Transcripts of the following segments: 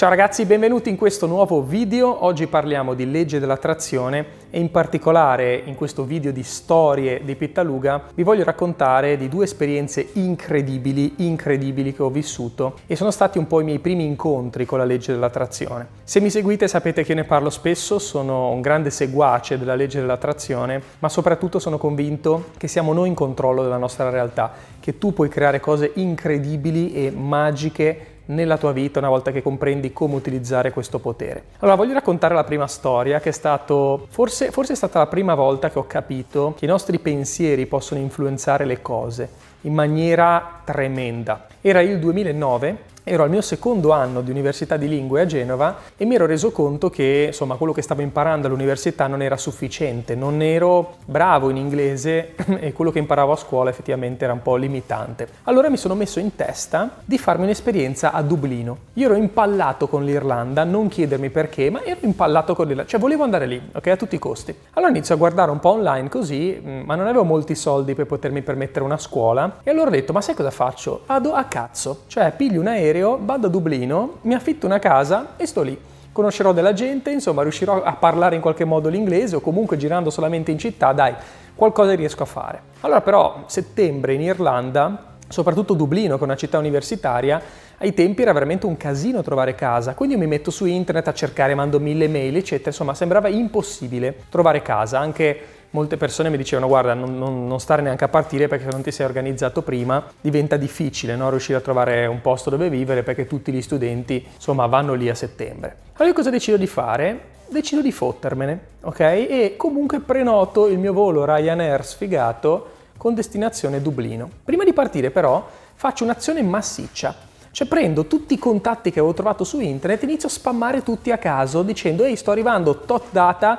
Ciao ragazzi, benvenuti in questo nuovo video. Oggi parliamo di legge dell'attrazione e in particolare in questo video di storie di Pittaluga vi voglio raccontare di due esperienze incredibili, incredibili che ho vissuto e sono stati un po' i miei primi incontri con la legge dell'attrazione. Se mi seguite sapete che io ne parlo spesso, sono un grande seguace della legge dell'attrazione, ma soprattutto sono convinto che siamo noi in controllo della nostra realtà, che tu puoi creare cose incredibili e magiche nella tua vita una volta che comprendi come utilizzare questo potere. Allora voglio raccontare la prima storia che è stato forse, forse è stata la prima volta che ho capito che i nostri pensieri possono influenzare le cose in maniera tremenda. Era il 2009 ero al mio secondo anno di università di lingue a Genova e mi ero reso conto che insomma quello che stavo imparando all'università non era sufficiente, non ero bravo in inglese e quello che imparavo a scuola effettivamente era un po' limitante. Allora mi sono messo in testa di farmi un'esperienza a Dublino. Io ero impallato con l'Irlanda, non chiedermi perché, ma ero impallato con l'Irlanda, cioè volevo andare lì, ok, a tutti i costi. Allora inizio a guardare un po' online così, mm, ma non avevo molti soldi per potermi permettere una scuola e allora ho detto, ma sai cosa faccio? Vado a cazzo, cioè piglio un aereo aereo, vado a Dublino, mi affitto una casa e sto lì. Conoscerò della gente, insomma riuscirò a parlare in qualche modo l'inglese o comunque girando solamente in città, dai, qualcosa riesco a fare. Allora però settembre in Irlanda, soprattutto Dublino che è una città universitaria, ai tempi era veramente un casino trovare casa, quindi io mi metto su internet a cercare, mando mille mail, eccetera, insomma sembrava impossibile trovare casa, anche molte persone mi dicevano guarda non, non, non, stare neanche a partire perché se non ti sei organizzato prima diventa difficile no? riuscire a trovare un posto dove vivere perché tutti gli studenti insomma vanno lì a settembre. Allora io cosa decido di fare? Decido di fottermene, ok? E comunque prenoto il mio volo Ryanair sfigato con destinazione Dublino. Prima di partire però faccio un'azione massiccia. Cioè prendo tutti i contatti che avevo trovato su internet e inizio a spammare tutti a caso dicendo ehi sto arrivando tot data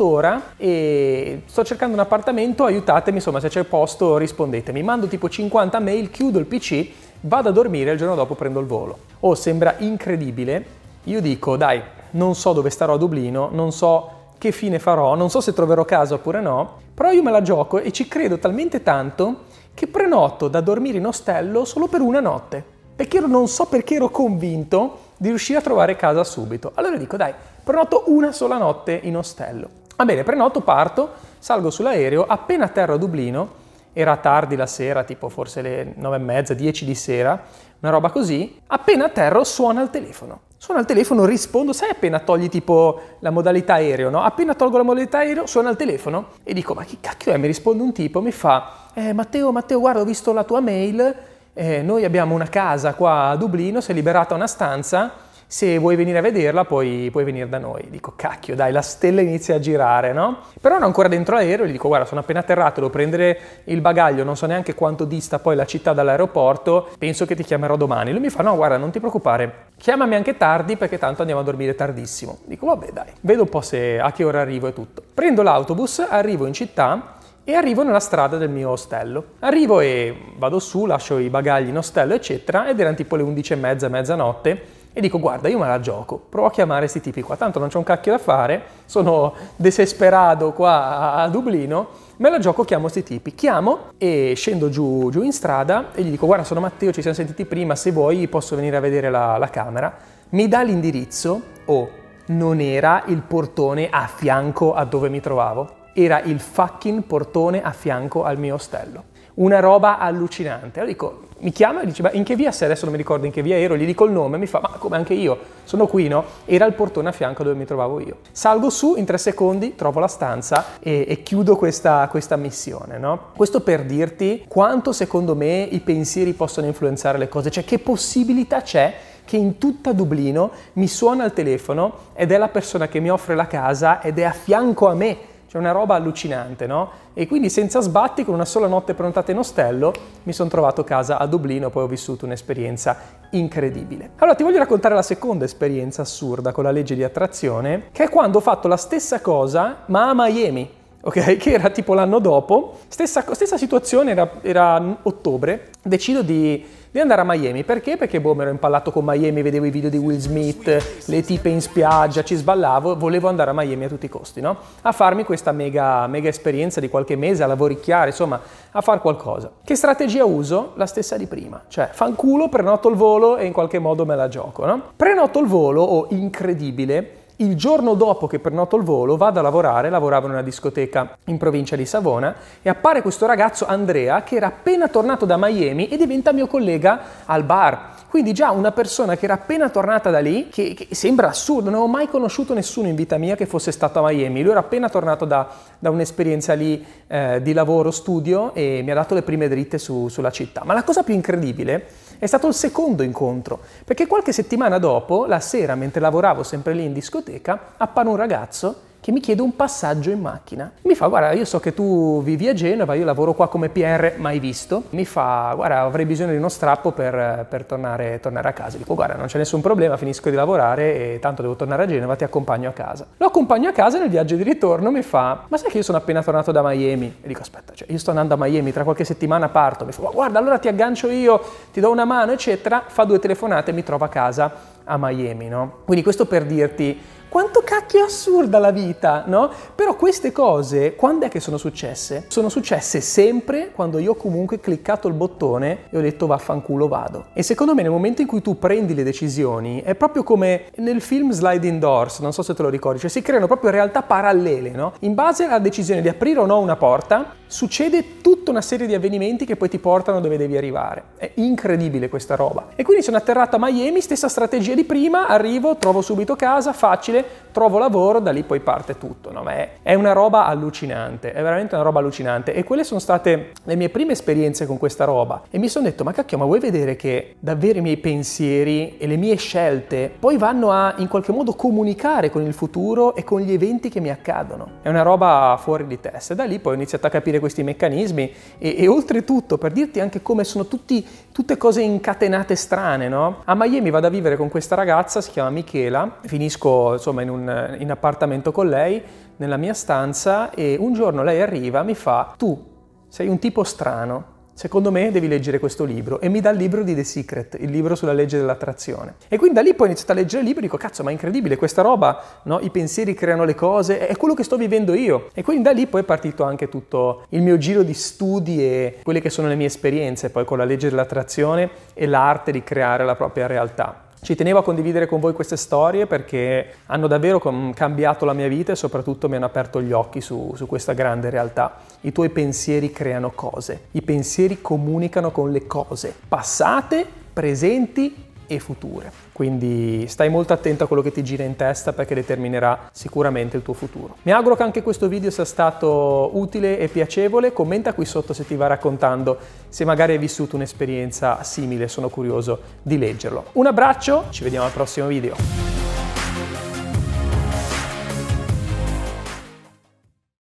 ora e sto cercando un appartamento, aiutatemi, insomma se c'è posto rispondetemi. Mando tipo 50 mail, chiudo il PC, vado a dormire e il giorno dopo prendo il volo. Oh, sembra incredibile. Io dico, dai, non so dove starò a Dublino, non so che fine farò, non so se troverò casa oppure no, però io me la gioco e ci credo talmente tanto che prenoto da dormire in ostello solo per una notte. Perché io non so perché ero convinto di riuscire a trovare casa subito. Allora dico, dai, Prenoto una sola notte in ostello. Va bene, prenoto, parto, salgo sull'aereo, appena atterro a Dublino, era tardi la sera, tipo forse le nove e mezza, dieci di sera, una roba così, appena atterro suona il telefono. Suona il telefono, rispondo, sai appena togli tipo la modalità aereo, no? Appena tolgo la modalità aereo, suona il telefono e dico, ma che cacchio è? Mi risponde un tipo, mi fa, eh, Matteo, Matteo, guarda, ho visto la tua mail, eh, noi abbiamo una casa qua a Dublino, si è liberata una stanza, se vuoi venire a vederla puoi, puoi, venire da noi. Dico, cacchio, dai, la stella inizia a girare, no? Però ero ancora dentro l'aereo, gli dico, guarda, sono appena atterrato, devo prendere il bagaglio, non so neanche quanto dista poi la città dall'aeroporto, penso che ti chiamerò domani. Lui mi fa, no, guarda, non ti preoccupare, chiamami anche tardi perché tanto andiamo a dormire tardissimo. Dico, vabbè, dai, vedo un po' se, a che ora arrivo e tutto. Prendo l'autobus, arrivo in città, e arrivo nella strada del mio ostello. Arrivo e vado su, lascio i bagagli in ostello, eccetera, ed erano tipo le 11 e mezza, mezzanotte e dico guarda io me la gioco, provo a chiamare questi tipi qua, tanto non c'è un cacchio da fare, sono desesperado qua a Dublino, me la gioco, chiamo questi tipi, chiamo e scendo giù, giù, in strada e gli dico guarda sono Matteo, ci siamo sentiti prima, se vuoi posso venire a vedere la, la camera, mi dà l'indirizzo, oh, non era il portone a fianco a dove mi trovavo, era il fucking portone a fianco al mio ostello una roba allucinante. Allora dico, mi chiama e dice, ma in che via sei? Adesso non mi ricordo in che via ero, gli dico il nome, mi fa, ma come anche io, sono qui, no? Era il portone a fianco dove mi trovavo io. Salgo su, in tre secondi trovo la stanza e, e chiudo questa, questa missione, no? Questo per dirti quanto secondo me i pensieri possono influenzare le cose, cioè che possibilità c'è che in tutta Dublino mi suona il telefono ed è la persona che mi offre la casa ed è a fianco a me cioè una roba allucinante, no? E quindi senza sbatti, con una sola notte prenotata in ostello, mi sono trovato casa a Dublino, poi ho vissuto un'esperienza incredibile. Allora ti voglio raccontare la seconda esperienza assurda con la legge di attrazione, che è quando ho fatto la stessa cosa, ma a Miami. Ok? Che era tipo l'anno dopo, stessa, stessa situazione, era, era ottobre, decido di di andare a Miami. Perché? Perché boh, mi ero impallato con Miami, vedevo i video di Will Smith, le tipe in spiaggia, ci sballavo, volevo andare a Miami a tutti i costi, no? A farmi questa mega, mega esperienza di qualche mese, a lavoricchiare, insomma, a fare qualcosa. Che strategia uso? La stessa di prima, cioè fanculo, prenoto il volo e in qualche modo me la gioco, no? Prenoto il volo, o oh, incredibile, il giorno dopo che prenoto il volo vado a lavorare, lavoravo in una discoteca in provincia di Savona e appare questo ragazzo Andrea che era appena tornato da Miami e diventa mio collega al bar. Quindi già una persona che era appena tornata da lì, che, che, sembra assurdo, non ho mai conosciuto nessuno in vita mia che fosse stato a Miami. Lui era appena tornato da, da un'esperienza lì eh, di lavoro, studio e mi ha dato le prime dritte su, sulla città. Ma la cosa più incredibile è stato il secondo incontro, perché qualche settimana dopo, la sera, mentre lavoravo sempre lì in discoteca, appare un ragazzo che mi chiede un passaggio in macchina. Mi fa, guarda, io so che tu vivi a Genova, io lavoro qua come PR, mai visto. Mi fa, guarda, avrei bisogno di uno strappo per, per tornare, tornare, a casa. Dico, guarda, non c'è nessun problema, finisco di lavorare e tanto devo tornare a Genova, ti accompagno a casa. Lo accompagno a casa nel viaggio di ritorno mi fa, ma sai che io sono appena tornato da Miami? E dico, aspetta, cioè, io sto andando a Miami, tra qualche settimana parto. Mi fa, guarda, allora ti aggancio io, ti do una mano, eccetera. Fa due telefonate e mi trova a casa a Miami, no? Quindi questo per dirti quanto cacchio è assurda la vita, no? Però queste cose, quando è che sono successe? Sono successe sempre quando io ho comunque cliccato il bottone e ho detto vaffanculo vado. E secondo me nel momento in cui tu prendi le decisioni, è proprio come nel film Sliding Doors, non so se te lo ricordi, cioè si creano proprio realtà parallele, no? In base alla decisione di aprire o no una porta, succede tutta una serie di avvenimenti che poi ti portano dove devi arrivare. È incredibile questa roba. E quindi sono atterrato a Miami, stessa strategia di prima, arrivo, trovo subito casa, facile, trovo lavoro, da lì poi parte tutto. No? È, una roba allucinante, è veramente una roba allucinante. E quelle sono state le mie prime esperienze con questa roba. E mi sono detto, ma cacchio, ma vuoi vedere che davvero i miei pensieri e le mie scelte poi vanno a in qualche modo comunicare con il futuro e con gli eventi che mi accadono? È una roba fuori di testa. Da lì poi ho iniziato a capire questi meccanismi e, e oltretutto, per dirti anche come sono tutti, tutte cose incatenate strane, no? A Miami vado a vivere con questa ragazza, si chiama Michela, finisco insomma in, un, in appartamento con lei, nella mia stanza e un giorno lei arriva, mi fa, tu sei un tipo strano, Secondo me devi leggere questo libro e mi dà il libro di The Secret, il libro sulla legge dell'attrazione. E quindi da lì poi ho iniziato a leggere il libro e dico, cazzo, ma è incredibile, questa roba, no? I pensieri creano le cose, è quello che sto vivendo io. E quindi da lì poi è partito anche tutto il mio giro di studi e quelle che sono le mie esperienze poi con la legge dell'attrazione e l'arte di creare la propria realtà. Ci tenevo a condividere con voi queste storie perché hanno davvero cambiato la mia vita e soprattutto mi hanno aperto gli occhi su, su, questa grande realtà. I tuoi pensieri creano cose, i pensieri comunicano con le cose, passate, presenti e future. Quindi stai molto attento a quello che ti gira in testa perché determinerà sicuramente il tuo futuro. Mi auguro che anche questo video sia stato utile e piacevole. Commenta qui sotto se ti va raccontando se magari hai vissuto un'esperienza simile, sono curioso di leggerlo. Un abbraccio, ci vediamo al prossimo video.